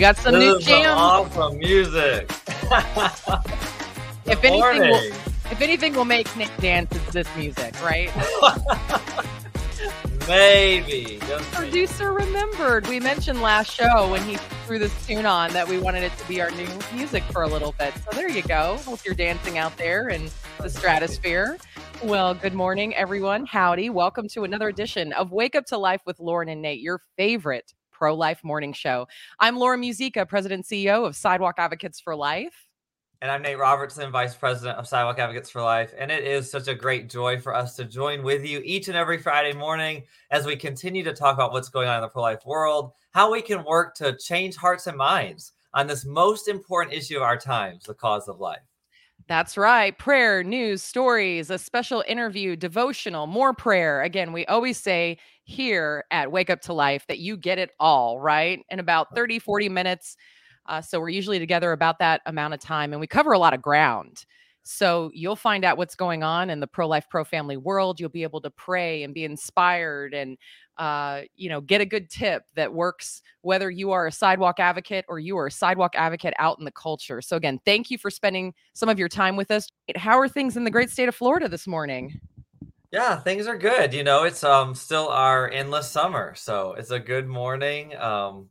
We got some this new jams. awesome music. If anything will- If anything will make Nick dance, it's this music, right? maybe. just maybe. Producer remembered. We mentioned last show when he threw this tune on that we wanted it to be our new music for a little bit. So there you go. Hope you're dancing out there in the stratosphere. Well, good morning, everyone. Howdy. Welcome to another edition of Wake Up to Life with Lauren and Nate, your favorite pro life morning show. I'm Lauren Muzyka, President and CEO of Sidewalk Advocates for Life. And I'm Nate Robertson, Vice President of Sidewalk Advocates for Life. And it is such a great joy for us to join with you each and every Friday morning as we continue to talk about what's going on in the pro life world, how we can work to change hearts and minds on this most important issue of our times, the cause of life. That's right. Prayer, news, stories, a special interview, devotional, more prayer. Again, we always say here at Wake Up to Life that you get it all, right? In about 30, 40 minutes. Uh, so we're usually together about that amount of time and we cover a lot of ground. So you'll find out what's going on in the pro life, pro family world. You'll be able to pray and be inspired and, uh, you know, get a good tip that works whether you are a sidewalk advocate or you are a sidewalk advocate out in the culture. So, again, thank you for spending some of your time with us. How are things in the great state of Florida this morning? Yeah, things are good. You know, it's um still our endless summer, so it's a good morning. Um,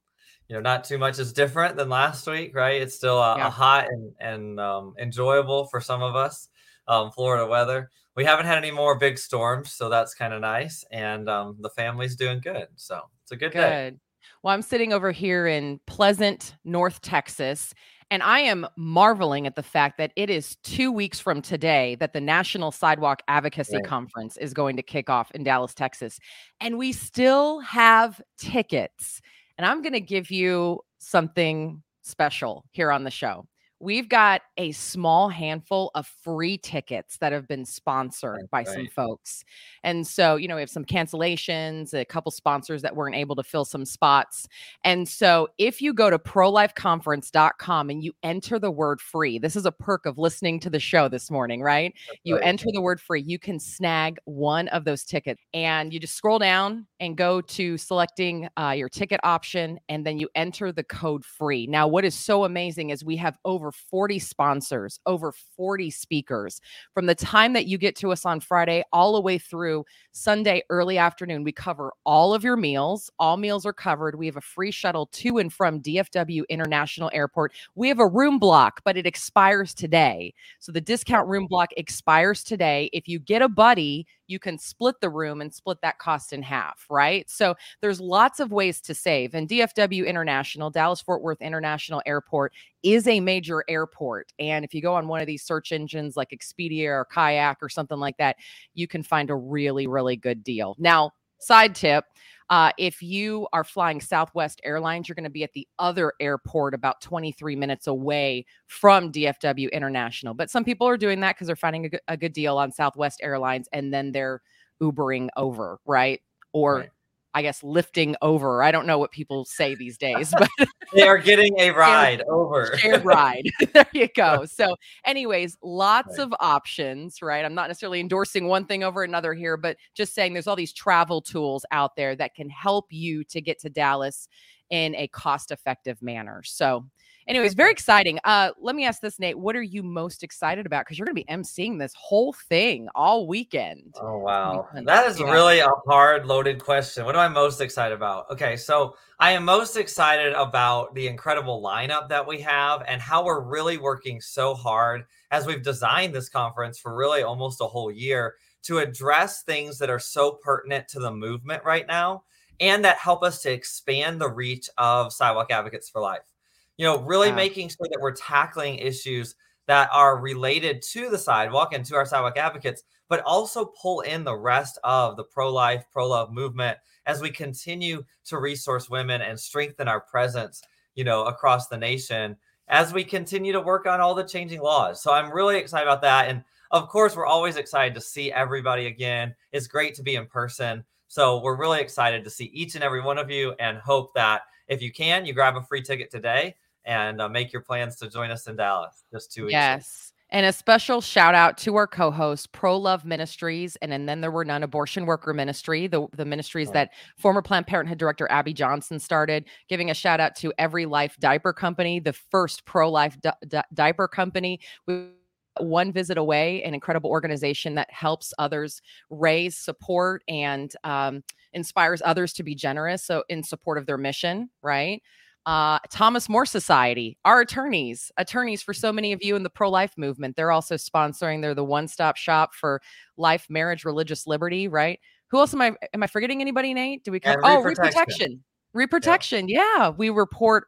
you know, not too much is different than last week, right? It's still a, Yeah. a hot and and um, enjoyable for some of us. Um, Florida weather. We haven't had any more big storms, so that's kind of nice. And um, the family's doing good, so it's a good, day. Good. Well, I'm sitting over here in Pleasant, North Texas, and I am marveling at the fact that it is two weeks from today that the National Sidewalk Advocacy Right. Conference is going to kick off in Dallas, Texas. And we still have tickets. And I'm going to give you something special here on the show. We've got a small handful of free tickets that have been sponsored That's by some folks. And so, you know, we have some cancellations, a couple sponsors that weren't able to fill some spots. And so, if you go to prolifeconference.com and you enter the word free, this is a perk of listening to the show this morning, right? You right. enter the word free, you can snag one of those tickets and you just scroll down and go to selecting uh, your ticket option and then you enter the code free. Now, what is so amazing is we have over 40 sponsors, over 40 speakers from the time that you get to us on Friday all the way through Sunday early afternoon. We cover all of your meals, all meals are covered. We have a free shuttle to and from DFW International Airport. We have a room block, but it expires today. So the discount room block expires today. If you get a buddy, you can split the room and split that cost in half, right? So there's lots of ways to save. And DFW International, Dallas Fort Worth International Airport, is a major airport. And if you go on one of these search engines like Expedia or Kayak or something like that, you can find a really, really good deal. Now, side tip uh, if you are flying Southwest Airlines, you're going to be at the other airport about 23 minutes away from DFW International. But some people are doing that because they're finding a good, good deal on Southwest Airlines and then they're Ubering over, right? Or Right. I guess lifting over. I don't know what people say these days, but They are getting a ride over. shared ride. there you go. So, anyways, lots Right. of options, right? I'm not necessarily endorsing one thing over another here, but just saying there's all these travel tools out there that can help you to get to Dallas in a cost effective manner. So, anyways, very exciting. Uh, let me ask this, Nate. What are you most excited about? Because you're going to be emceeing this whole thing all weekend. Oh wow, that is Yeah. really a hard loaded question. What am I most excited about? Okay, so I am most excited about the incredible lineup that we have and how we're really working so hard as we've designed this conference for really almost a whole year to address things that are so pertinent to the movement right now and that help us to expand the reach of Sidewalk Advocates for Life. You know, really Yeah. making sure that we're tackling issues that are related to the sidewalk and to our sidewalk advocates, but also pull in the rest of the pro life, pro love movement as we continue to resource women and strengthen our presence, you know, across the nation as we continue to work on all the changing laws. So I'm really excited about that. And of course, we're always excited to see everybody again. It's great to be in person. So we're really excited to see each and every one of you and hope that if you can, you grab a free ticket today and uh, make your plans to join us in Dallas just two weeks. Yes. And a special shout out to our co-host, Pro Love Ministries, and, and then there were none abortion worker ministry, the, the ministries that former Planned Parenthood director Abby Johnson started. Giving a shout out to Every Life Diaper Company, the first pro-life di- di- diaper company. We one visit away, an incredible organization that helps others raise support and um, inspires others to be generous. So in support of their mission, right? Uh, Thomas More Society, our attorneys, attorneys for so many of you in the pro life movement. They're also sponsoring. They're the one stop shop for life, marriage, religious liberty. Right? Who else am I? Am I forgetting anybody? Nate? Do we? Come, oh, reprotection. Reprotection. Yeah. yeah, we report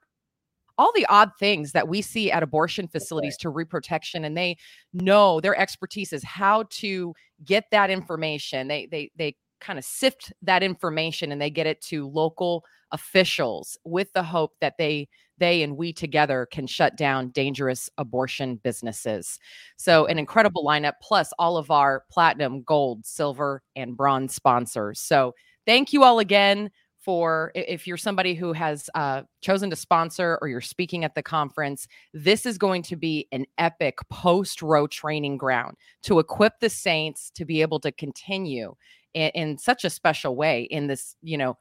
all the odd things that we see at abortion facilities okay. to reprotection and they know their expertise is how to get that information they they they kind of sift that information and they get it to local officials with the hope that they they and we together can shut down dangerous abortion businesses. So an incredible lineup plus all of our platinum, gold, silver and bronze sponsors. So thank you all again for if you're somebody who has uh, chosen to sponsor or you're speaking at the conference, this is going to be an epic post Roe training ground to equip the saints to be able to continue in, in such a special way in this, you know,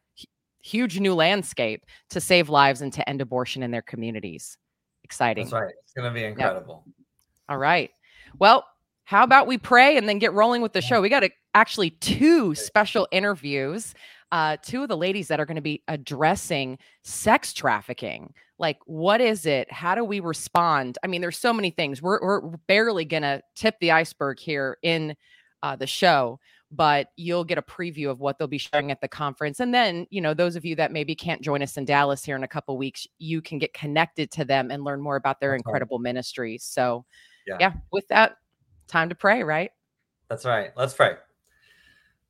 huge new landscape to save lives and to end abortion in their communities. Exciting. That's right. It's going to be incredible. Yep. All right. Well, how about we pray and then get rolling with the show? We got a, actually two special interviews. Uh, two of the ladies that are going to be addressing sex trafficking. Like, what is it? How do we respond? I mean, there's so many things. We're, we're barely going to tip the iceberg here in uh, the show, but you'll get a preview of what they'll be sharing at the conference. And then, you know, those of you that maybe can't join us in Dallas here in a couple weeks, you can get connected to them and learn more about their That's incredible right. ministries. So, yeah. yeah, with that, time to pray, right? That's right. Let's pray.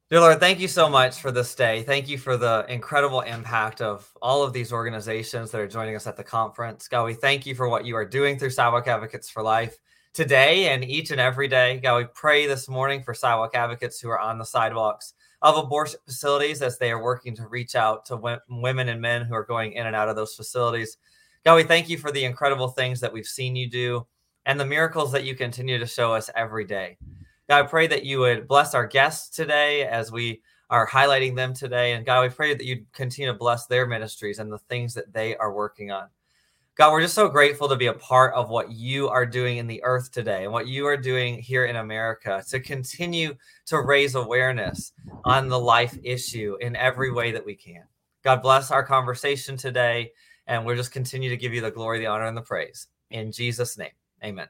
Dear Lord, thank you so much for this day. Thank you for the incredible impact of all of these organizations that are joining us at the conference. God, we thank you for what you are doing through Sidewalk Advocates for Life today and each and every day. God, we pray this morning for sidewalk advocates who are on the sidewalks of abortion facilities as they are working to reach out to women and men who are going in and out of those facilities. God, we thank you for the incredible things that we've seen you do and the miracles that you continue to show us every day. God, I pray that you would bless our guests today as we are highlighting them today. And God, we pray that you continue to bless their ministries and the things that they are working on. God, we're just so grateful to be a part of what you are doing in the earth today and what you are doing here in America to continue to raise awareness on the life issue in every way that we can. God bless our conversation today, and we'll just continue to give you the glory, the honor, and the praise. In Jesus' name, amen.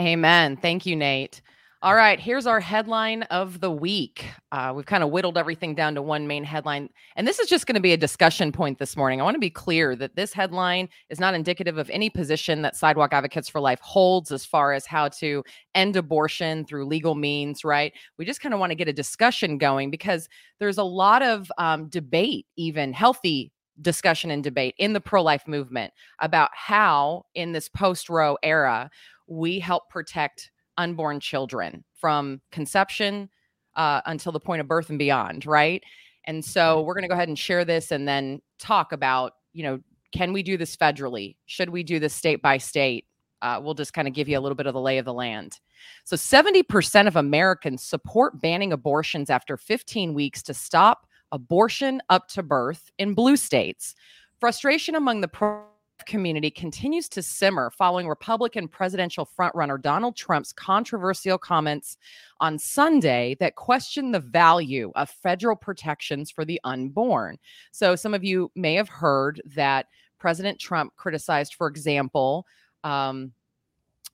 Amen. Thank you, Nate. All right, here's our headline of the week. Uh, we've kind of whittled everything down to one main headline. And this is just going to be a discussion point this morning. I want to be clear that this headline is not indicative of any position that Sidewalk Advocates for Life holds as far as how to end abortion through legal means, right? We just kind of want to get a discussion going because there's a lot of um, debate, even healthy discussion and debate in the pro life movement about how, in this post Roe era, we help protect unborn children from conception uh, until the point of birth and beyond, right? And so we're going to go ahead and share this and then talk about, you know, can we do this federally? Should we do this state by state? Uh, we'll just kind of give you a little bit of the lay of the land. So 70% of Americans support banning abortions after 15 weeks to stop abortion up to birth in blue states. Frustration among the pro community continues to simmer following Republican presidential frontrunner Donald Trump's controversial comments on Sunday that questioned the value of federal protections for the unborn. So, some of you may have heard that President Trump criticized, for example, um,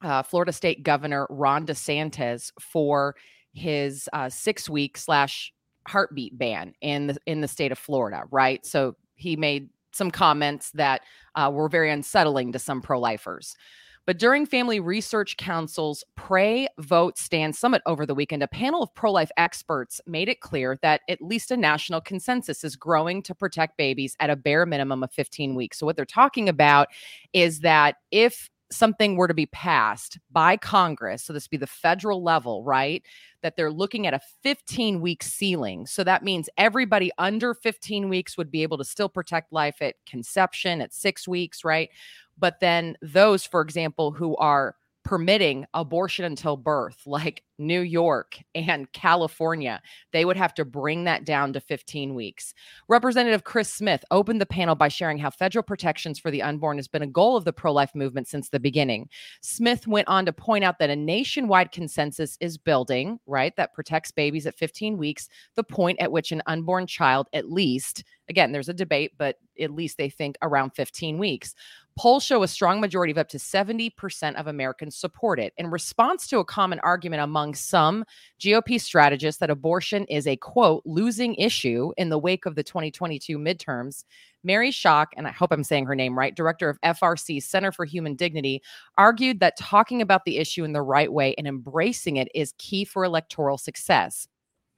uh, Florida State Governor Ron DeSantis for his uh, six week slash heartbeat ban in the in the state of Florida, right? So he made some comments that uh, were very unsettling to some pro lifers. But during Family Research Council's Pray, Vote, Stand Summit over the weekend, a panel of pro life experts made it clear that at least a national consensus is growing to protect babies at a bare minimum of 15 weeks. So, what they're talking about is that if something were to be passed by Congress, so this be the federal level, right? That they're looking at a 15 week ceiling. So that means everybody under 15 weeks would be able to still protect life at conception at six weeks, right? But then those, for example, who are permitting abortion until birth, like New York and California, they would have to bring that down to 15 weeks. Representative Chris Smith opened the panel by sharing how federal protections for the unborn has been a goal of the pro life movement since the beginning. Smith went on to point out that a nationwide consensus is building, right, that protects babies at 15 weeks, the point at which an unborn child, at least, again, there's a debate, but at least they think around 15 weeks. Polls show a strong majority of up to 70% of Americans support it. In response to a common argument among some GOP strategists that abortion is a quote, losing issue in the wake of the 2022 midterms, Mary Szoch, and I hope I'm saying her name right, director of FRC Center for Human Dignity, argued that talking about the issue in the right way and embracing it is key for electoral success.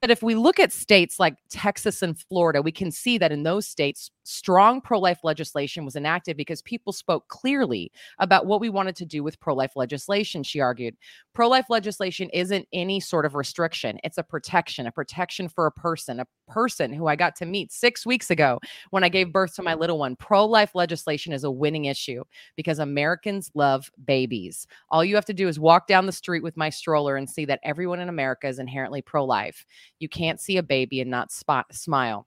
But if we look at states like Texas and Florida, we can see that in those states, strong pro life legislation was enacted because people spoke clearly about what we wanted to do with pro life legislation, she argued. Pro life legislation isn't any sort of restriction, it's a protection, a protection for a person, a person who I got to meet six weeks ago when I gave birth to my little one. Pro life legislation is a winning issue because Americans love babies. All you have to do is walk down the street with my stroller and see that everyone in America is inherently pro life. You can't see a baby and not spot, smile.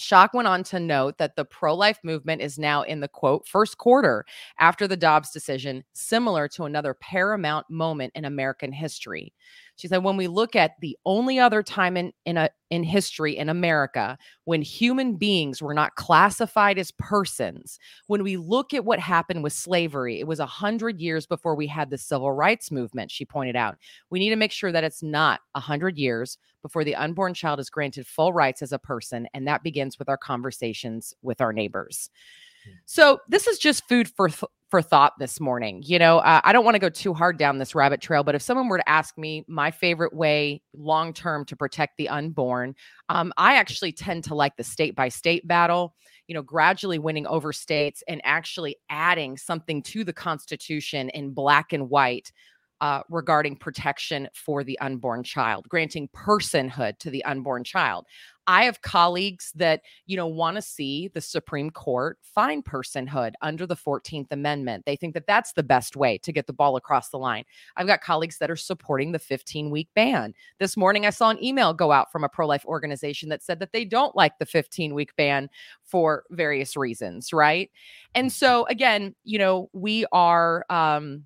Szoch went on to note that the pro life movement is now in the quote first quarter after the Dobbs decision, similar to another paramount moment in American history. She said, when we look at the only other time in, in, a, in history in America when human beings were not classified as persons, when we look at what happened with slavery, it was a hundred years before we had the civil rights movement, she pointed out. We need to make sure that it's not a hundred years before the unborn child is granted full rights as a person. And that begins with our conversations with our neighbors. So this is just food for th- for thought this morning. You know, uh, I don't want to go too hard down this rabbit trail, but if someone were to ask me my favorite way long term to protect the unborn, um, I actually tend to like the state by state battle. You know, gradually winning over states and actually adding something to the Constitution in black and white uh, regarding protection for the unborn child, granting personhood to the unborn child. I have colleagues that, you know, want to see the Supreme Court find personhood under the 14th Amendment. They think that that's the best way to get the ball across the line. I've got colleagues that are supporting the 15 week ban. This morning, I saw an email go out from a pro life organization that said that they don't like the 15 week ban for various reasons, right? And so, again, you know, we are, um,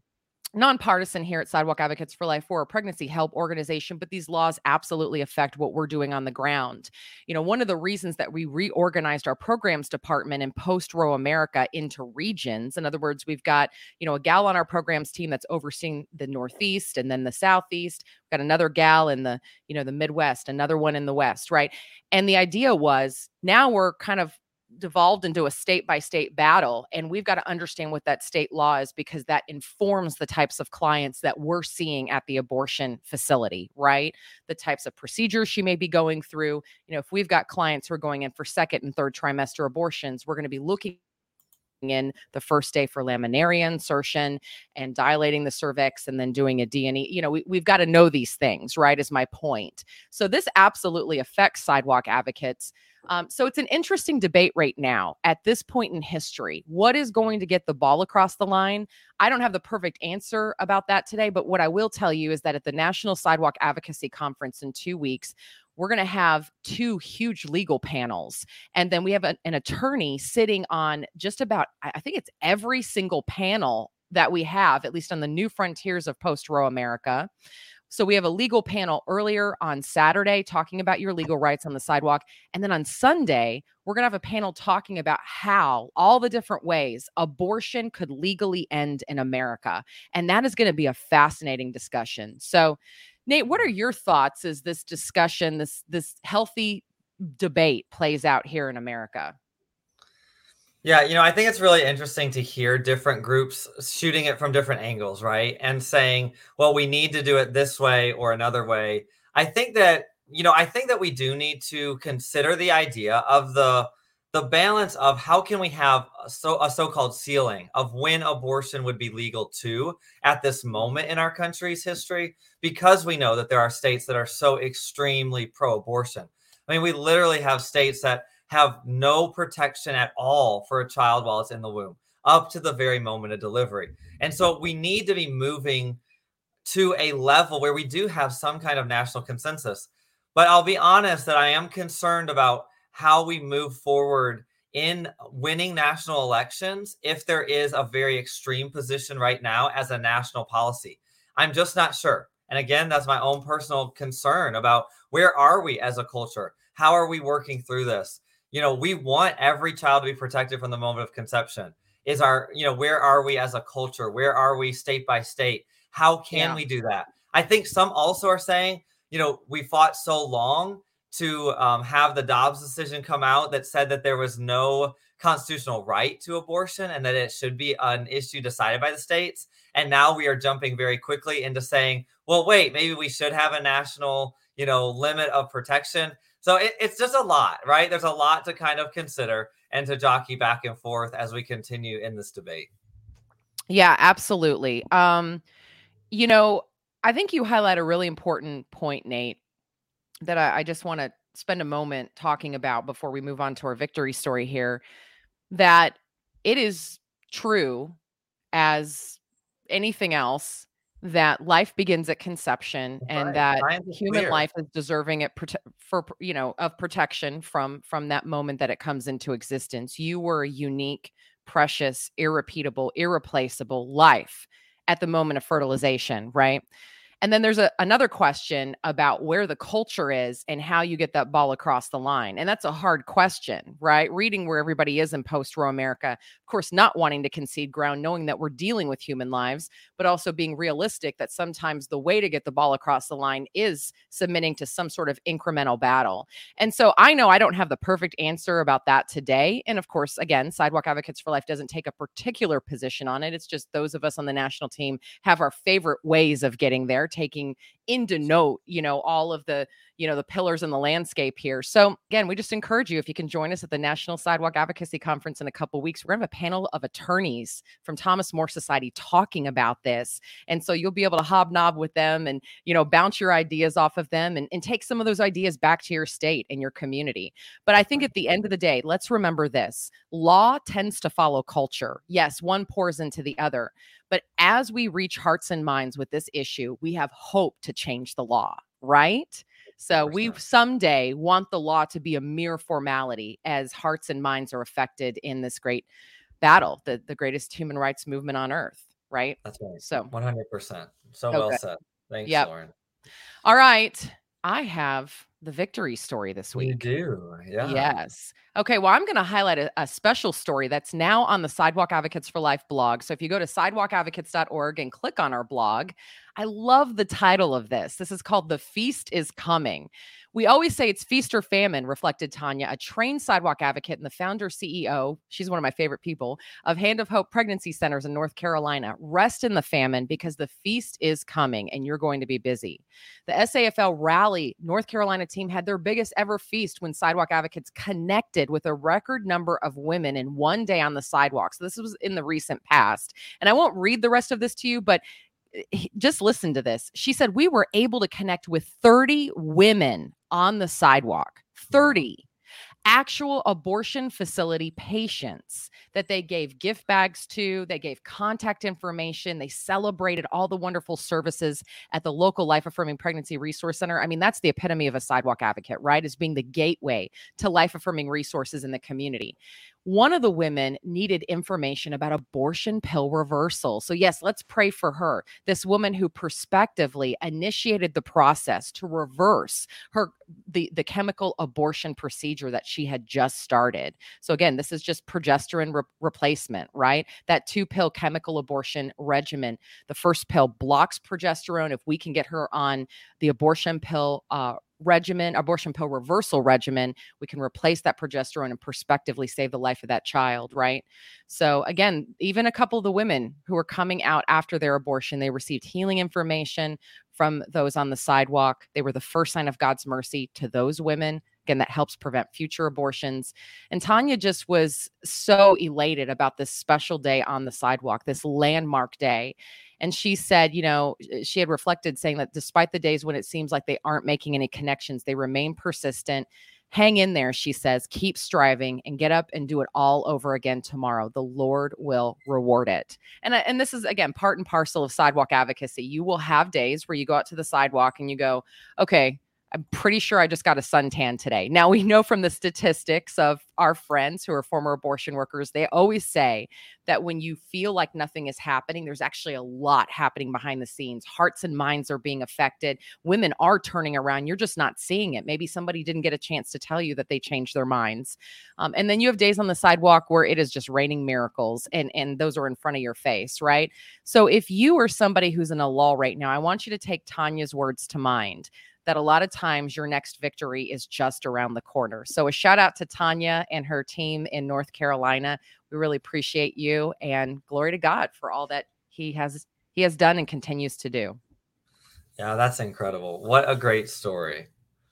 nonpartisan here at Sidewalk Advocates for Life. for a pregnancy help organization, but these laws absolutely affect what we're doing on the ground. You know, one of the reasons that we reorganized our programs department in post Roe America into regions, in other words, we've got, you know, a gal on our programs team that's overseeing the Northeast and then the Southeast. We've got another gal in the, you know, the Midwest, another one in the West, right? And the idea was now we're kind of devolved into a state by state battle and we've got to understand what that state law is because that informs the types of clients that we're seeing at the abortion facility right the types of procedures she may be going through you know if we've got clients who are going in for second and third trimester abortions we're going to be looking in the first day for laminaria insertion and dilating the cervix and then doing a D&E. You know, we, we've got to know these things, right? Is my point. So this absolutely affects sidewalk advocates um, so it's an interesting debate right now at this point in history. What is going to get the ball across the line? I don't have the perfect answer about that today, but what I will tell you is that at the National Sidewalk Advocacy Conference in two weeks, we're going to have two huge legal panels. And then we have a, an attorney sitting on just about, I think it's every single panel that we have, at least on the new frontiers of post Roe America. So we have a legal panel earlier on Saturday talking about your legal rights on the sidewalk. And then on Sunday, we're going to have a panel talking about how all the different ways abortion could legally end in America. And that is going to be a fascinating discussion. So, Nate, what are your thoughts as this discussion, this this healthy debate plays out here in America? Yeah, you know, I think it's really interesting to hear different groups shooting it from different angles, right? And saying, well, we need to do it this way or another way. I think that, you know, I think that we do need to consider the idea of the the balance of how can we have a so a so-called ceiling of when abortion would be legal too at this moment in our country's history because we know that there are states that are so extremely pro-abortion. I mean, we literally have states that have no protection at all for a child while it's in the womb. up to the very moment of delivery. And so we need to be moving to a level where we do have some kind of national consensus. But I'll be honest that I am concerned about how we move forward in winning national elections if there is a very extreme position right now as a national policy. I'm just not sure. And again, that's my own personal concern about where are we as a culture? How are we working through this? You know, we want every child to be protected from the moment of conception. Is our, you know, where are we as a culture? Where are we state by state? How can yeah. we do that? I think some also are saying, you know, we fought so long to um, have the Dobbs decision come out that said that there was no constitutional right to abortion and that it should be an issue decided by the states. And now we are jumping very quickly into saying, well, wait, maybe we should have a national, you know, limit of protection. So it, it's just a lot, right? There's a lot to kind of consider and to jockey back and forth as we continue in this debate. Yeah, absolutely. Um, you know, I think you highlight a really important point, Nate, that I, I just want to spend a moment talking about before we move on to our victory story here. That it is true as anything else that life begins at conception and that human clear. life is deserving it prote- for you know of protection from from that moment that it comes into existence. You were a unique precious irrepeatable irreplaceable life at the moment of mm-hmm. fertilization right and then there's a, another question about where the culture is and how you get that ball across the line. And that's a hard question, right? Reading where everybody is in post Roe America, of course, not wanting to concede ground, knowing that we're dealing with human lives, but also being realistic that sometimes the way to get the ball across the line is submitting to some sort of incremental battle. And so I know I don't have the perfect answer about that today. And of course, again, Sidewalk Advocates for Life doesn't take a particular position on it. It's just those of us on the national team have our favorite ways of getting there taking into note, you know, all of the, you know, the pillars in the landscape here. So again, we just encourage you if you can join us at the National Sidewalk Advocacy Conference in a couple weeks. We're gonna have a panel of attorneys from Thomas More Society talking about this. And so you'll be able to hobnob with them and, you know, bounce your ideas off of them and, and take some of those ideas back to your state and your community. But I think at the end of the day, let's remember this law tends to follow culture. Yes, one pours into the other. But as we reach hearts and minds with this issue, we have hope to change the law, right? So we someday want the law to be a mere formality as hearts and minds are affected in this great battle, the, the greatest human rights movement on earth, right? That's right. So 100%. So okay. well said. Thanks, yep. Lauren. All right. I have the victory story this week. You do. Yeah. Yes. Okay. Well, I'm going to highlight a, a, special story that's now on the Sidewalk Advocates for Life blog. So if you go to sidewalkadvocates.org and click on our blog, I love the title of this. This is called The Feast is Coming. We always say it's feast or famine, reflected Tanya, a trained sidewalk advocate and the founder CEO. She's one of my favorite people of Hand of Hope Pregnancy Centers in North Carolina. Rest in the famine because the feast is coming and you're going to be busy. The SAFL Raleigh North Carolina team had their biggest ever feast when sidewalk advocates connected with a record number of women in one day on the sidewalk. So this was in the recent past. And I won't read the rest of this to you, but Eh, just listen to this. She said, We were able to connect with 30 women on the sidewalk, 30 actual abortion facility patients that they gave gift bags to, they gave contact information, they celebrated all the wonderful services at the local life affirming pregnancy resource center. I mean, that's the epitome of a sidewalk advocate, right? As being the gateway to life affirming resources in the community. One of the women needed information about abortion pill reversal. So, yes, let's pray for her. This woman who prospectively initiated the process to reverse her the, the chemical abortion procedure that she had just started. So, again, this is just progesterone re- replacement, right? That two pill chemical abortion regimen. The first pill blocks progesterone. If we can get her on the abortion pill uh, regimen, abortion pill reversal regimen, we can replace that progesterone and prospectively save the life of that child, right? So, again, even a couple of the women who are coming out after their abortion, they received healing information from those on the sidewalk. They were the first sign of God's mercy to those women. Again, that helps prevent future abortions. And Tanya just was so elated about this special day on the sidewalk, this landmark day. And she said, you know, eh, she had reflected saying that despite the days when it seems like they aren't making any connections, they remain persistent. Hang in there, she says. Keep striving and get up and do it all over again tomorrow. The Lord will reward it. And, and this is, again, part and parcel of sidewalk advocacy. You will have days where you go out to the sidewalk and you go, okay, I'm pretty sure I just got a suntan today. Now, we know from the statistics of our friends who are former abortion workers, they always say that when you feel like nothing is happening, there's actually a lot happening behind the scenes. Hearts and minds are being affected. Women are turning around. You're just not seeing it. Maybe somebody didn't get a chance to tell you that they changed their minds. Um, and then you have days on the sidewalk where it is just raining miracles, and, and those are in front of your face, right? So if you are somebody who's in a lull right now, I want you to take Tanya's words to mind that a lot of times your next victory is just around the corner. So, a shout out to Tanya and her team in North Carolina. We really appreciate you and glory to God for all that he has he has done and continues to do. Yeah, that's incredible. What a great story.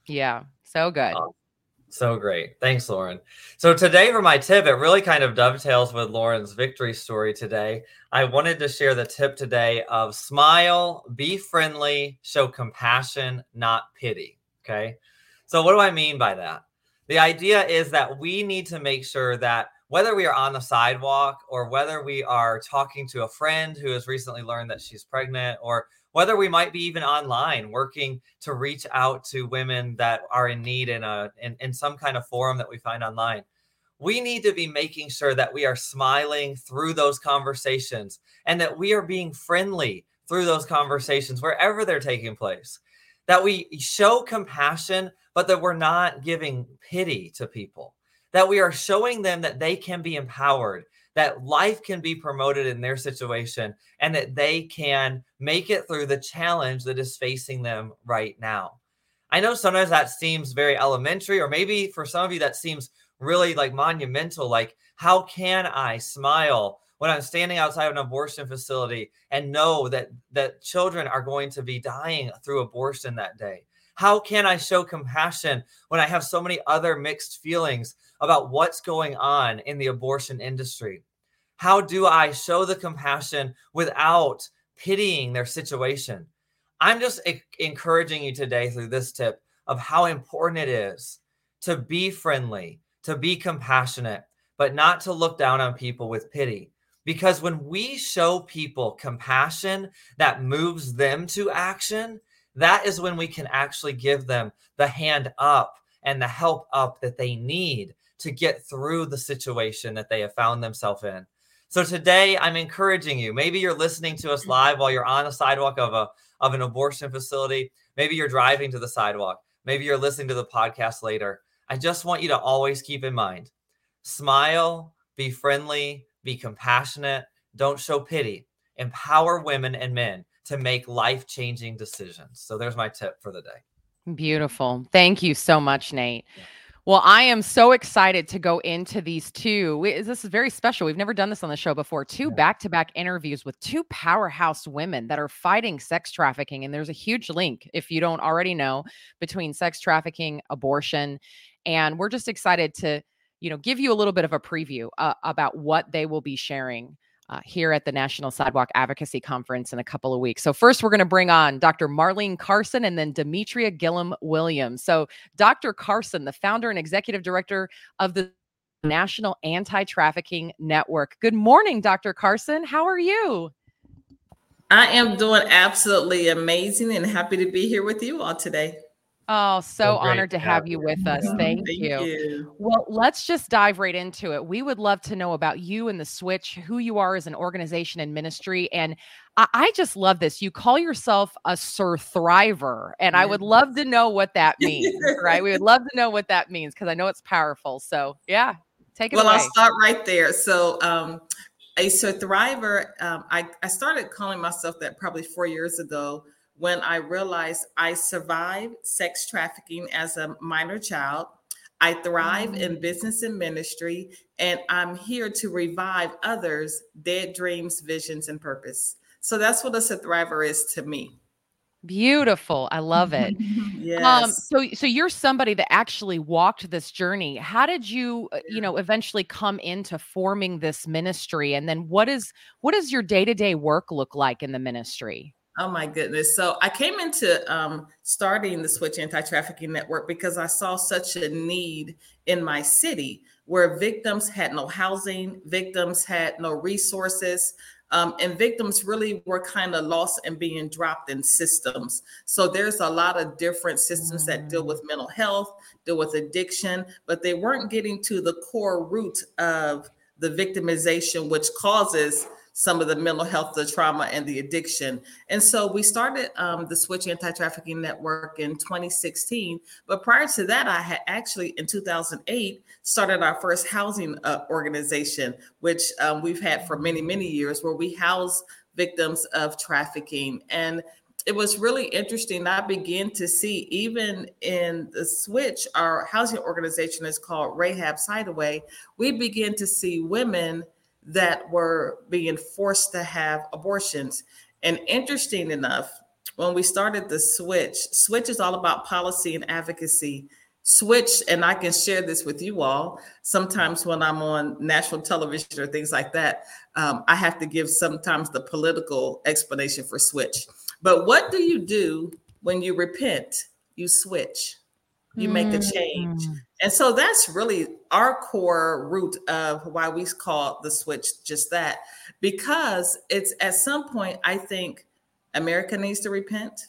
Yeah, so good. Um, so great. Thanks, Lauren. So, today for my tip, it really kind of dovetails with Lauren's victory story today. I wanted to share the tip today of smile, be friendly, show compassion, not pity. Okay. So, what do I mean by that? The idea is that we need to make sure that whether we are on the sidewalk or whether we are talking to a friend who has recently learned that she's pregnant or whether we might be even online working to reach out to women that are in need in a in, in some kind of forum that we find online we need to be making sure that we are smiling through those conversations and that we are being friendly through those conversations wherever they're taking place. That we show compassion but that we're not giving pity to people that we are showing them that they can be empowered that life can be promoted in their situation and that they can make it through the challenge that is facing them right now. I know sometimes that seems very elementary, or maybe for some of you that seems really like monumental. Like, how can I smile when I'm standing outside of an abortion facility and know that that children are going to be dying through abortion that day? How can I show compassion when I have so many other mixed feelings about what's going on in the abortion industry? How do I show the compassion without pitying their situation? I'm just encouraging you today through this tip of how important it is to be friendly, to be compassionate, but not to look down on people with pity. Because when we show people compassion that moves them to action, that is when we can actually give them the hand up and the help up that they need to get through the situation that they have found themselves in. So today I'm encouraging you. Maybe you're listening to us mm-hmm. live while you're on a sidewalk of a of an abortion facility. Maybe you're driving to the sidewalk. Maybe you're listening to the podcast later. I just want you to always keep in mind smile, be friendly, be compassionate, don't show pity. Empower women and men to make life changing decisions. So there's my tip for the day. Beautiful. Thank you so much, Nate. Yeah. Well, I am so excited to go into these two. This is very special. We've never done this on the show before. Two back to back interviews with two powerhouse women that are fighting sex trafficking. And there's a huge link, if you don't already know, between sex trafficking, abortion. And we're just excited to, you know, give you a little bit of a preview uh, about what they will be sharing uh, here at the National Sidewalk Advocacy Conference in a couple of weeks. So, first, we're going to bring on Dr. Marlene Carson and then Demetria Gilliam Williams. So, Dr. Carson, the founder and executive director of the National Anti Trafficking Network. Good morning, Dr. Carson. How are you? I am doing absolutely amazing and happy to be here with you all today. Oh, so oh, honored to have you with us. Thank, Thank you. you. Well, let's just dive right into it. We would love to know about you and the switch, who you are as an organization and ministry. And I, I just love this. You call yourself a Sir Thriver, and I would love to know what that means, right? We would love to know what that means because I know it's powerful. So, yeah, take it well, away. I'll start right there. So, um, a Sir Thriver, um, I, I started calling myself that probably four years ago when I realized I survived sex trafficking as a minor child. I thrive mm-hmm. in business and ministry, and I'm here to revive others' dead dreams, visions, and purpose. So that's what a thriver is to me. Beautiful. I love it. Um, yes. Um, so so you're somebody that actually walked this journey. How did you uh, you know eventually come into forming this ministry and then what is what does your day-to-day work look like in the ministry? Oh my goodness. So I came into um, starting the Switch Anti Trafficking Network because I saw such a need in my city where victims had no housing, victims had no resources. Um, and victims really were kind of lost and being dropped in systems. So there's a lot of different systems mm. that deal with mental health, deal with addiction, but they weren't getting to the core root of the victimization, which causes some of the mental health, the trauma, and the addiction. And so we started um, the Switch Anti Trafficking Network in 2016. But prior to that, I had actually in 2008 started our first housing uh, organization, which um, we've had for many, many years, where we house victims of trafficking. And it was really interesting. I began to see, even in the switch, our housing organization is called Rahab's Hideaway. We begin to see women that were being forced to have abortions. And interesting enough, when we started the switch, switch is all about policy and advocacy. Switch, and I can share this with you all. Sometimes when I'm on national television or things like that, um, I have to give sometimes the political explanation for switch. But what do you do when you repent? You switch you make a change. Mm. And so that's really our core root of why we call the switch just that, because it's at some point, I think America needs to repent.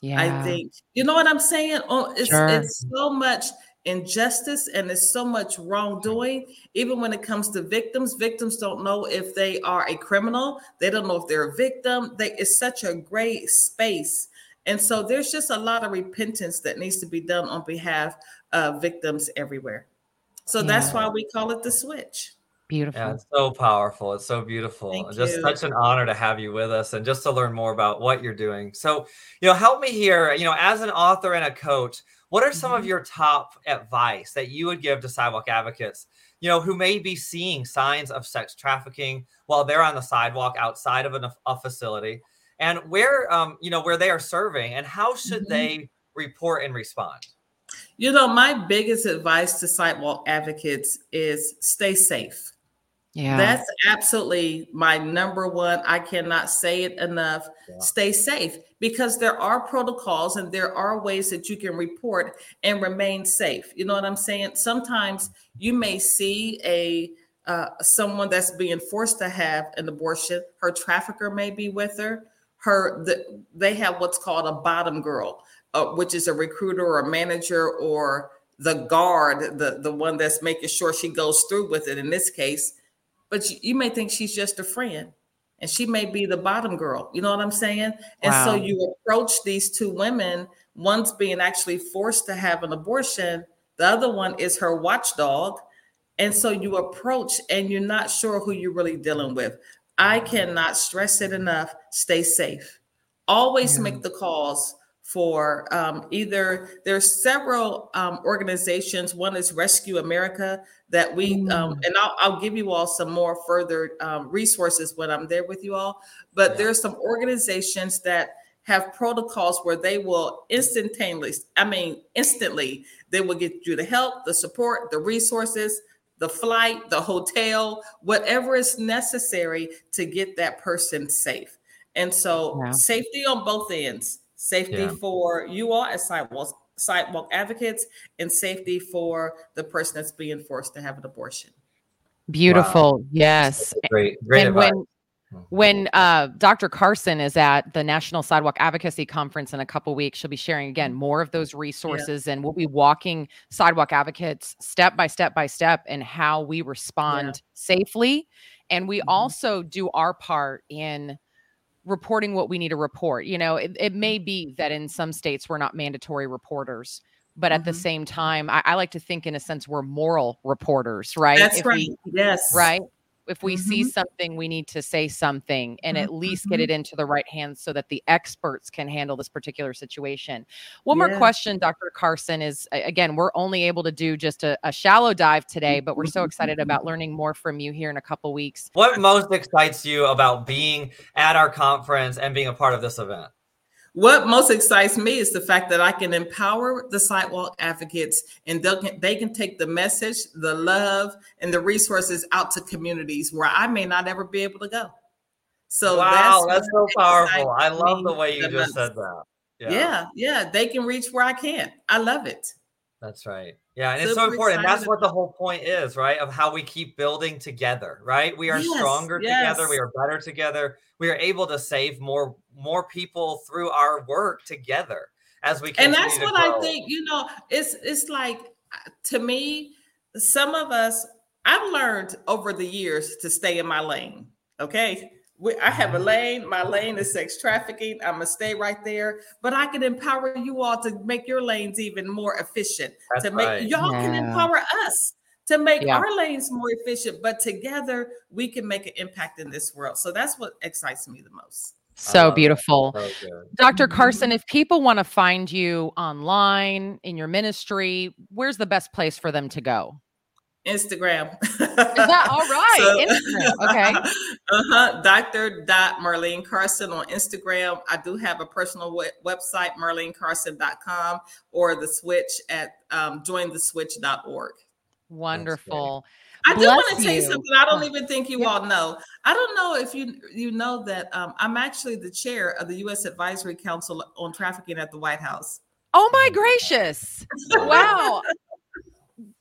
Yeah. I think, you know what I'm saying? Oh, it's, sure. it's so much injustice and there's so much wrongdoing. Even when it comes to victims, victims don't know if they are a criminal, they don't know if they're a victim. They, it's such a great space and so there's just a lot of repentance that needs to be done on behalf of victims everywhere. So yeah. that's why we call it the switch. Beautiful. Yeah, it's so powerful. It's so beautiful. Thank just you. such an honor to have you with us and just to learn more about what you're doing. So, you know, help me here, you know, as an author and a coach, what are some mm-hmm. of your top advice that you would give to sidewalk advocates, you know, who may be seeing signs of sex trafficking while they're on the sidewalk outside of an, a facility? And where um, you know where they are serving and how should mm-hmm. they report and respond? You know my biggest advice to sidewalk advocates is stay safe. Yeah. That's absolutely my number one. I cannot say it enough. Yeah. stay safe because there are protocols and there are ways that you can report and remain safe. You know what i'm saying? Sometimes you may see a uh, someone that's being forced to have an abortion. Her trafficker may be with her her the, they have what's called a bottom girl uh, which is a recruiter or a manager or the guard the the one that's making sure she goes through with it in this case. But you, you may think she's just a friend and she may be the bottom girl you know what i'm saying? And wow. so you approach these two women one's being actually forced to have an abortion the other one is her watchdog. And so you approach and you're not sure who you're really dealing with I cannot stress it enough. Stay safe. Always yeah. make the calls for um, either there's several um, organizations. One is Rescue America that we um, mm. and I'll, I'll, give you all some more further um, resources when I'm there with you all. But yeah. there's some organizations that have protocols where they will instantaneously, I mean, instantly, they will get you the help, the support, the resources the flight, the hotel, whatever is necessary to get that person safe. And so, yeah. safety on both ends safety yeah. for you all as sidewalk, sidewalk advocates, and safety for the person that's being forced to have an abortion. Beautiful. Wow. Yes. Great. Great. And advice. when when uh, Dr. Carson is at the National Sidewalk Advocacy Conference in a couple weeks, she'll be sharing again more of those resources, yeah. and we'll be walking sidewalk advocates step by step by step in how we respond yeah. safely, and we mm-hmm. also do our part in reporting what we need to report. You know, it, it, may be that in some states we're not mandatory reporters, but at mm-hmm. the same time, I, I, like to think in a sense we're moral reporters, right? That's if right. We, yes. Right if we mm-hmm. see something we need to say something and mm-hmm. at least get mm-hmm. it into the right hands so that the experts can handle this particular situation one yeah. more question dr carson is again we're only able to do just a, a shallow dive today but we're so excited mm-hmm. about learning more from you here in a couple weeks what most excites you about being at our conference and being a part of this event what most excites me is the fact that I can empower the sidewalk advocates and they can, they can take the message, the love, and the resources out to communities where I may not ever be able to go. So wow, that's, that's so powerful. I love the way you the just most. said that. yeah. yeah, They can reach where I can't. I love it. That's right. Yeah, and it's so important. That's what the whole point is, right? Of how we keep building together, right? We are Yes, stronger together, we are better together. We are able to save more more people through our work together as we can. and that's what grow. I think. You know, it's it's like uh, to me, some of us. I've learned over the years to stay in my lane. Okay. We, I have a Mm-hmm. lane. My lane is sex trafficking. I'm gonna stay right there, but I can empower you all to make your lanes even more efficient. That's to make right. y'all can empower us to make Yeah. our lanes more efficient. But together, we can make an impact in this world. So that's what excites me the most. So beautiful. So. Dr. Mhm. Carson, if people want to find you online in your ministry, where's the best place for them to go? Instagram. Is that all right? Instagram. Okay. uh-huh. Dr. Dot Marlene Carson on Instagram. I do have a personal we- website, marlenecarson.com, or the switch at um, jointheswitch.org. Wonderful. I do Bless want to tell you you. something I don't even think you yeah. all know. I don't know if you you know that um, I'm actually the chair of the U.S. Advisory Council on Trafficking at the White House. Oh my gracious. Wow.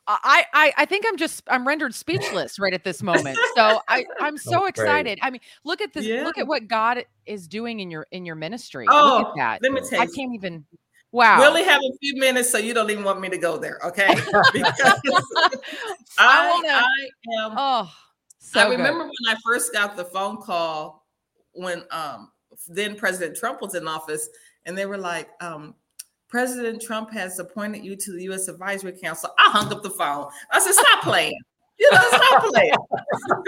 I, I I think I'm just I'm rendered speechless right at this moment. So I I'm so That's great. excited. I mean, look at this. Yeah. Look at what God is doing in your in your ministry. look at Oh, that. let me tell I can't even. Wow. We only have a few minutes, so you don't even want me to go there, okay? Because I I, I am Oh, so I good. remember when I first got the phone call when um, then President Trump was in office, and they were like, um, President Trump has appointed you to the U.S. Advisory Council. I hung up the phone. I said, Stop playing. You know, stop playing.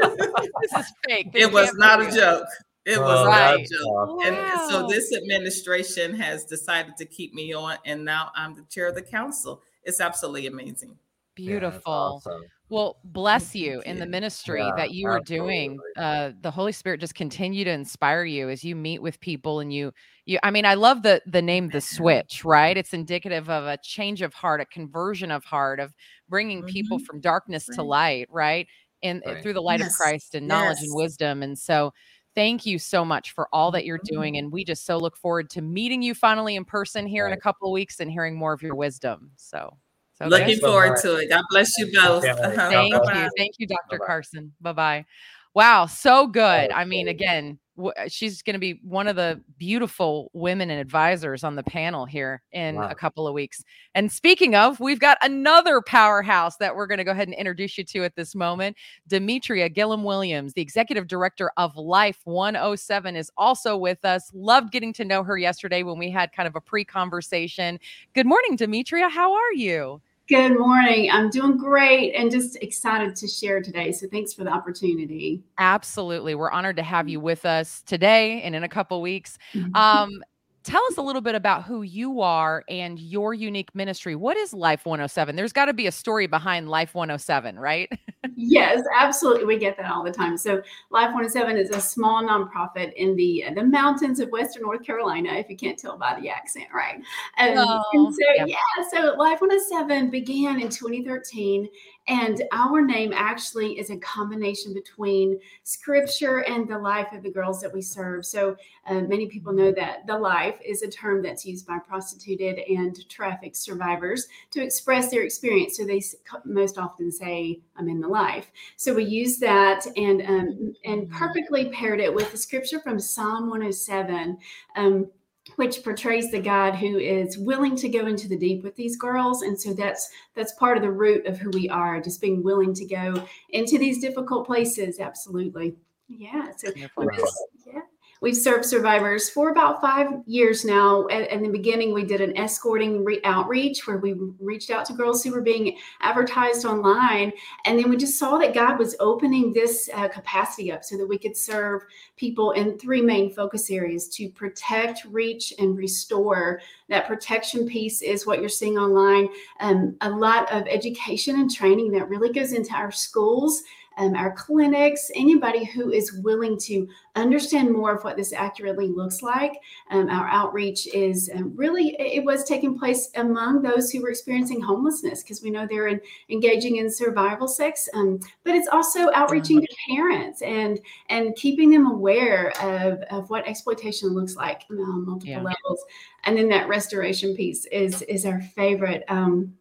this is fake. This it was can't a real. joke. It was Oh, not a joke. awesome. And Wow. so this administration has decided to keep me on, and now I'm the chair of the council. It's absolutely amazing. Yeah, Beautiful. awesome. Well, bless Thank you in the ministry Yeah, that you are doing. Uh, the Holy Spirit just continue to inspire you as you meet with people and you, you. I mean, I love the the name, the switch. Right? It's indicative of a change of heart, a conversion of heart, of bringing people Mhm. from darkness to light. Right? And uh, Right. through the light of Christ and knowledge and wisdom. And so, thank you so much for all that you're Mm-hmm. doing. And we just so look forward to meeting you finally in person here in a couple of weeks and hearing more of your wisdom. So. So. Looking forward much. to it. God bless you both. Yeah, Uh-huh. Thank you. Thank you, Dr. Bye-bye. Carson. Bye bye. Wow. So good. Oh, I mean, great. again, w- she's going to be one of the beautiful women and advisors on the panel here in Wow. a couple of weeks. And speaking of, we've got another powerhouse that we're going to go ahead and introduce you to at this moment. Demetria Gilliam Williams, the executive director of Life 107, is also with us. Loved getting to know her yesterday when we had kind of a pre conversation. Good morning, Demetria. How are you? Good morning. I'm doing great and just excited to share today. So thanks for the opportunity. Absolutely. We're honored to have you with us today and in a couple weeks. Mm-hmm. Um, tell us a little bit about who you are and your unique ministry. What is Life 107? There's got to be a story behind Life 107, right? yes, absolutely. We get that all the time. So Life 107 is a small nonprofit in the uh, the mountains of Western North Carolina, if you can't tell by the accent, right? Um, and, Oh, and so yeah. yeah, so Life 107 began in 2013. And our name actually is a combination between scripture and the life of the girls that we serve. So uh, many people know that the life is a term that's used by prostituted and trafficked survivors to express their experience. So they most often say, "I'm in the life." So we use that and um, and perfectly paired it with the scripture from Psalm 107. Um, which portrays the God who is willing to go into the deep with these girls, and so that's that's part of the root of who we are, just being willing to go into these difficult places. Absolutely, yeah. So yeah. We've served survivors for about five years now. At, in the beginning, we did an escorting re- outreach where we reached out to girls who were being advertised online. And then we just saw that God was opening this uh, capacity up so that we could serve people in three main focus areas to protect, reach, and restore. That protection piece is what you're seeing online. Um, a lot of education and training that really goes into our schools um, our clinics, anybody who is willing to understand more of what this accurately looks like. Um, our outreach is um, really, it was taking place among those who were experiencing homelessness because we know they're in, engaging in survival sex, um, but it's also outreaching to parents and and keeping them aware of, of what exploitation looks like on multiple yeah. levels. And then that restoration piece is is our favorite. Um,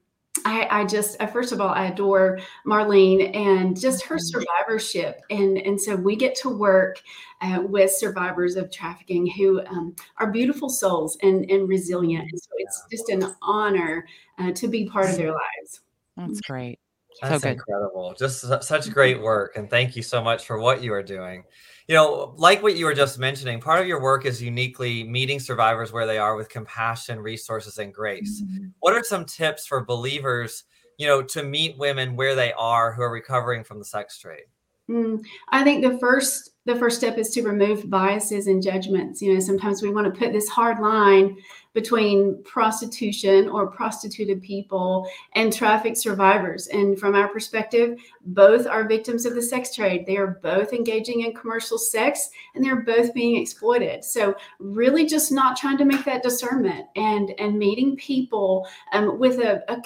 I, I, just uh, first of all I adore Marlene and just her mm-hmm. survivorship and and so we get to work uh, with survivors of trafficking who um, are beautiful souls and and resilient and so it's just an honor uh, to be part of their lives. That's great. That's so incredible. Just such great work and thank you so much for what you are doing you know, like what you were just mentioning, part of your work is uniquely meeting survivors where they are with compassion, resources, and grace. Mm-hmm. What are some tips for believers, you know, to meet women where they are who are recovering from the sex trade? Mm, I think the first the first step is to remove biases and judgments. You know, sometimes we want to put this hard line between prostitution or prostituted people and trafficked survivors. And from our perspective, both are victims of the sex trade. They are both engaging in commercial sex and they're both being exploited. So really just not trying to make that discernment and and meeting people um, with a, a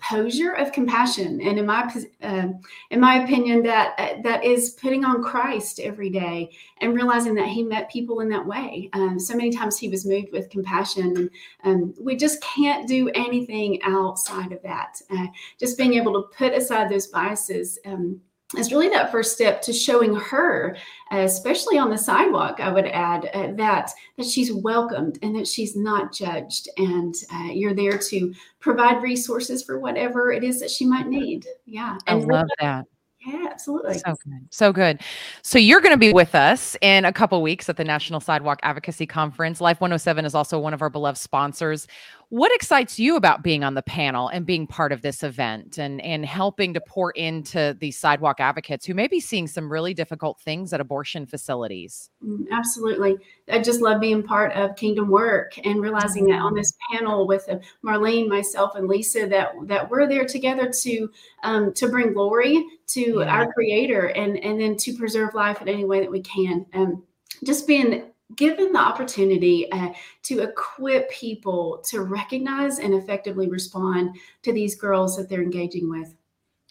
composure of compassion. And in my uh, in my opinion that uh, that is putting on christ every day and realizing that he met people in that way. Um, so many times he was moved with compassion and um, we just can't do anything outside of that. Uh, just being able to put aside those biases um, is really that first step to showing her, especially on the sidewalk, I would add uh, that that she's welcomed and that she's not judged, and uh, you're there to provide resources for whatever it is that she might need. Yeah, and I love that. Yeah, absolutely. So good. So good. So you're going to be with us in a couple weeks at the National Sidewalk Advocacy Conference. Life 107 is also one of our beloved sponsors. What excites you about being on the panel and being part of this event and, and helping to pour into these sidewalk advocates who may be seeing some really difficult things at abortion facilities? Mm, absolutely. I just love being part of Kingdom Work and realizing that on mm. this panel with uh, Marlene, myself, and Lisa, that that we're there together to um, to bring glory to yeah. our Creator and and then to preserve life in any way that we can. Um, just being given the opportunity uh, to equip people to recognize and effectively respond to these girls that they're engaging with.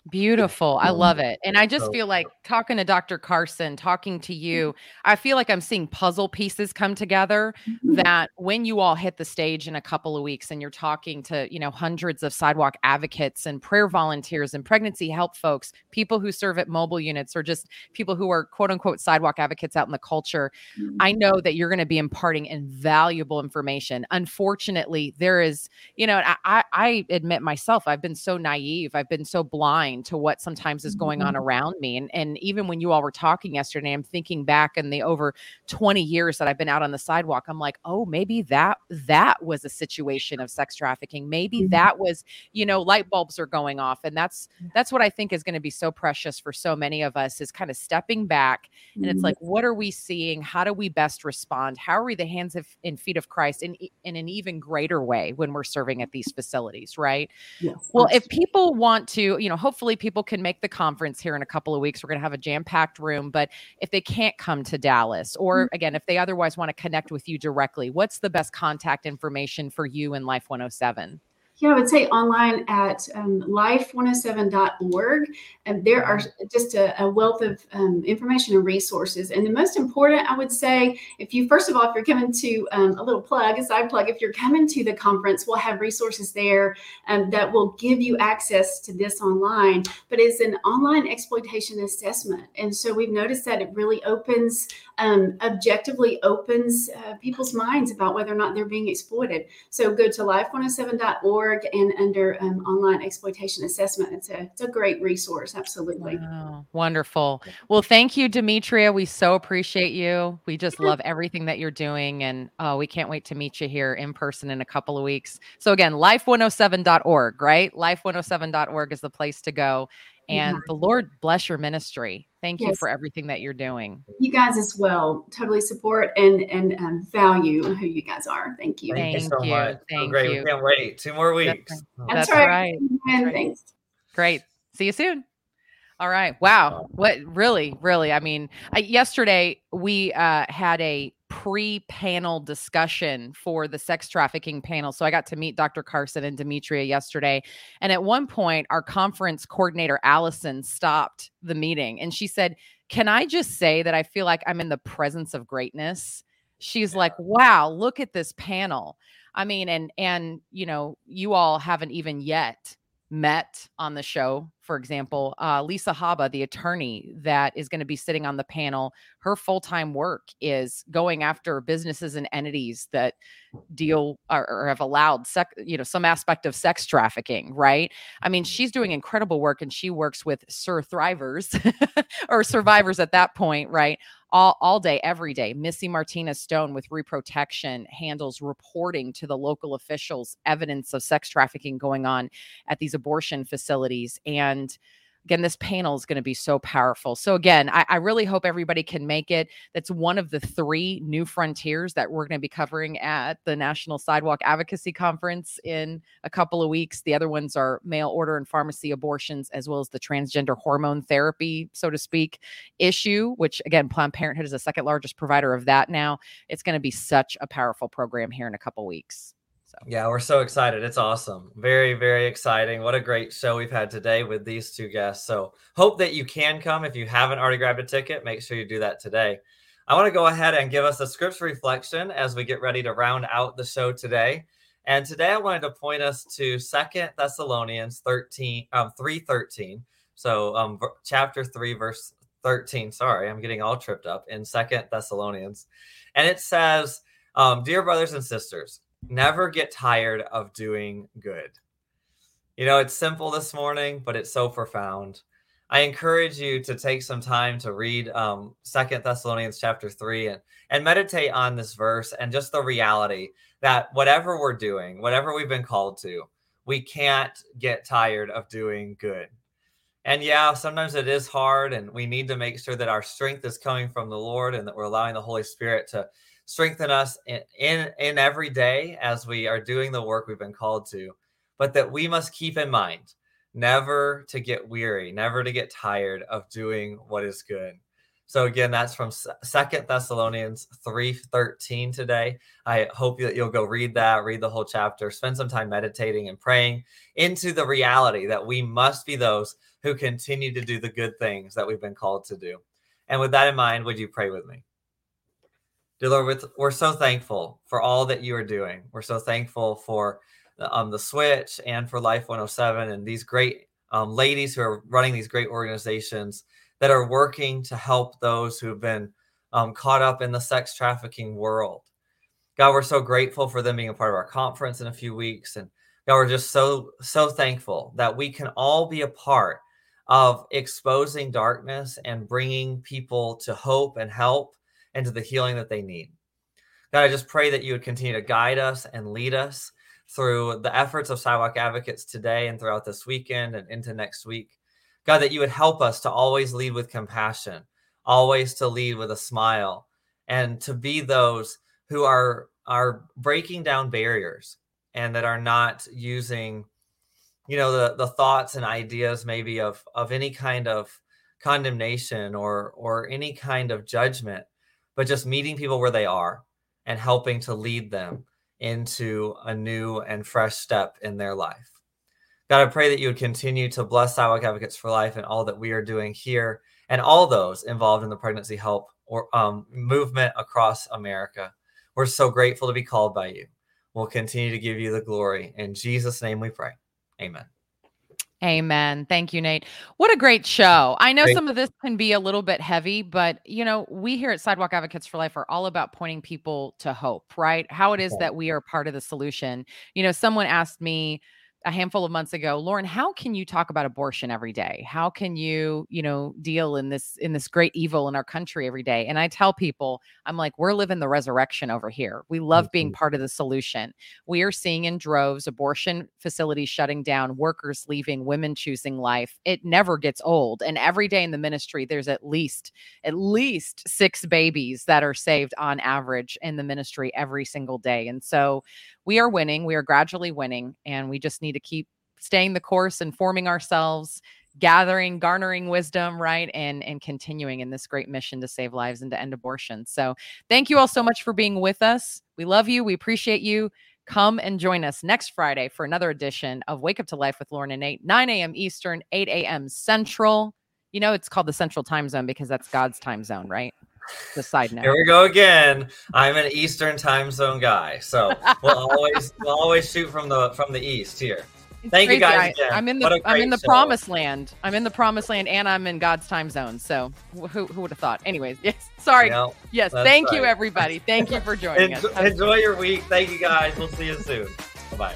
Beautiful. I love it. And I just feel like talking to Dr. Carson, talking to you, I feel like I'm seeing puzzle pieces come together mm-hmm. that when you all hit the stage in a couple of weeks and you're talking to, you know, hundreds of sidewalk advocates and prayer volunteers and pregnancy help folks, people who serve at mobile units or just people who are quote unquote sidewalk advocates out in the culture, mm-hmm. I know that you're going to be imparting invaluable information. Unfortunately, there is, you know, I, I admit myself, I've been so naive, I've been so blind blind to what sometimes is going on mm-hmm. around me. And and even when you all were talking yesterday, I'm thinking back in the over 20 years that I've been out on the sidewalk. I'm like, oh, maybe that that was a situation of sex trafficking. Maybe mm-hmm. that was, you know, light bulbs are going off. And that's that's what I think is going to be so precious for so many of us is kind of stepping back and it's mm-hmm. like, what are we seeing? How do we best respond? How are we the hands of, and feet of Christ in in an even greater way when we're serving at these facilities, right? Yes, well, if people want to, you know, hopefully hopefully people can make the conference here in a couple of weeks. We're going to have a jam packed room. But if they can't come to Dallas, or mm-hmm. again, if they otherwise want to connect with you directly, what's the best contact information for you in Life 107? Yeah, I would say online at um, life107.org. And there are just a, a wealth of um, information and resources. And the most important, I would say, if you, first of all, if you're coming to um, a little plug, a side plug, if you're coming to the conference, we'll have resources there um, that will give you access to this online. But it's an online exploitation assessment. And so we've noticed that it really opens, um, objectively opens uh, people's minds about whether or not they're being exploited. So go to life107.org and under um, online exploitation assessment. It's a, it's a great resource. Absolutely. Wow. Wonderful. Well, thank you, Demetria. We so appreciate you. We just love everything that you're doing. And oh, we can't wait to meet you here in person in a couple of weeks. So, again, life107.org, right? Life107.org is the place to go. And yeah. the Lord bless your ministry. Thank yes. you for everything that you're doing. You guys as well. Totally support and and um, value who you guys are. Thank you. Thank, Thank you so you. much. Thank so great. You. We can't wait. Two more weeks. That's, That's, That's right. right. That's right. Thanks. Great. See you soon. All right. Wow. What really, really? I mean, I, yesterday we uh, had a pre-panel discussion for the sex trafficking panel. So I got to meet Dr. Carson and Demetria yesterday. And at one point, our conference coordinator, Allison, stopped the meeting and she said, Can I just say that I feel like I'm in the presence of greatness? She's like, Wow, look at this panel. I mean, and and you know, you all haven't even yet met on the show. For example, uh, Lisa Haba, the attorney that is going to be sitting on the panel, her full time work is going after businesses and entities that deal or, or have allowed sex, you know, some aspect of sex trafficking. Right? I mean, mm-hmm. she's doing incredible work, and she works with Sir Thrivers or survivors at that point, right? All, all day, every day. Missy Martinez Stone with Reprotection handles reporting to the local officials evidence of sex trafficking going on at these abortion facilities. And again, this panel is going to be so powerful. So, again, I, I, really hope everybody can make it. That's one of the three new frontiers that we're going to be covering at the National Sidewalk Advocacy Conference in a couple of weeks. The other ones are mail order and pharmacy abortions, as well as the transgender hormone therapy, so to speak, issue, which, again, Planned Parenthood is the second largest provider of that now. It's going to be such a powerful program here in a couple weeks. So. Yeah, we're so excited. It's awesome. Very, very exciting. What a great show we've had today with these two guests. So, hope that you can come. If you haven't already grabbed a ticket, make sure you do that today. I want to go ahead and give us a scripts reflection as we get ready to round out the show today. And today I wanted to point us to Second Thessalonians 13, um, 313. So um, chapter 3, verse 13. Sorry, I'm getting all tripped up in Second Thessalonians. And it says, um, Dear brothers and sisters, never get tired of doing good. You know, it's simple this morning, but it's so profound. I encourage you to take some time to read um, Second Thessalonians chapter three and and meditate on this verse and just the reality that whatever we're doing, whatever we've been called to, we can't get tired of doing good. And yeah, sometimes it is hard, and we need to make sure that our strength is coming from the Lord and that we're allowing the Holy Spirit to strengthen us in, in, in every day as we are doing the work we've been called to, but that we must keep in mind never to get weary, never to get tired of doing what is good. So again, that's from Second Thessalonians 3:13 today. I hope that you'll go read that, read the whole chapter, spend some time meditating and praying into the reality that we must be those who continue to do the good things that we've been called to do. And with that in mind, would you pray with me? Dear Lord, we're so thankful for all that you are doing. We're so thankful for um, the Switch and for Life 107 and these great um, ladies who are running these great organizations that are working to help those who have been um, caught up in the sex trafficking world. God, we're so grateful for them being a part of our conference in a few weeks. And God, we're just so, so thankful that we can all be a part of exposing darkness and bringing people to hope and help and to the healing that they need. God, I just pray that you would continue to guide us and lead us through the efforts of Sidewalk Advocates today and throughout this weekend and into next week. God, that you would help us to always lead with compassion, always to lead with a smile, and to be those who are are breaking down barriers and that are not using you know the the thoughts and ideas maybe of of any kind of condemnation or or any kind of judgment but just meeting people where they are and helping to lead them into a new and fresh step in their life. God, I pray that you would continue to bless Sidewalk Advocates for Life and all that we are doing here and all those involved in the pregnancy help or um, movement across America. We're so grateful to be called by you. We'll continue to give you the glory. In Jesus' name we pray. Amen. Amen. Thank you, Nate. What a great show. I know some of this can be a little bit heavy, but you know, we here at Sidewalk Advocates for Life are all about pointing people to hope, right? How it is that we are part of the solution. You know, someone asked me, a handful of months ago lauren how can you talk about abortion every day? How can you you know deal in this in this great evil in our country every day? And i tell people i'm like we're living the resurrection over here. We love mm-hmm. being part of the solution. We are seeing in droves abortion facilities shutting down workers leaving women choosing life. It never gets old. And every day in the ministry there's at least at least six babies that are saved on average in the ministry every single day. And so we are winning. We are gradually winning, and we just need to keep staying the course and forming ourselves, gathering, garnering wisdom, right? And and continuing in this great mission to save lives and to end abortion. So thank you all so much for being with us. We love you. We appreciate you. Come and join us next Friday for another edition of Wake Up to Life with Lauren and Nate, 9 a.m. Eastern, 8 a.m. Central. You know, it's called the Central Time Zone because that's God's time zone, right? The side note. Here we go again. I'm an Eastern time zone guy, so we'll always we'll always shoot from the from the east here. It's Thank you guys I, again. I'm in the I'm in the show. promised land. I'm in the promised land, and I'm in God's time zone. So who who would have thought? Anyways, yes. Sorry. Know, yes. Thank you, everybody. Thank you for joining us. enjoy, enjoy your week. Thank you guys. We'll see you soon. Bye bye.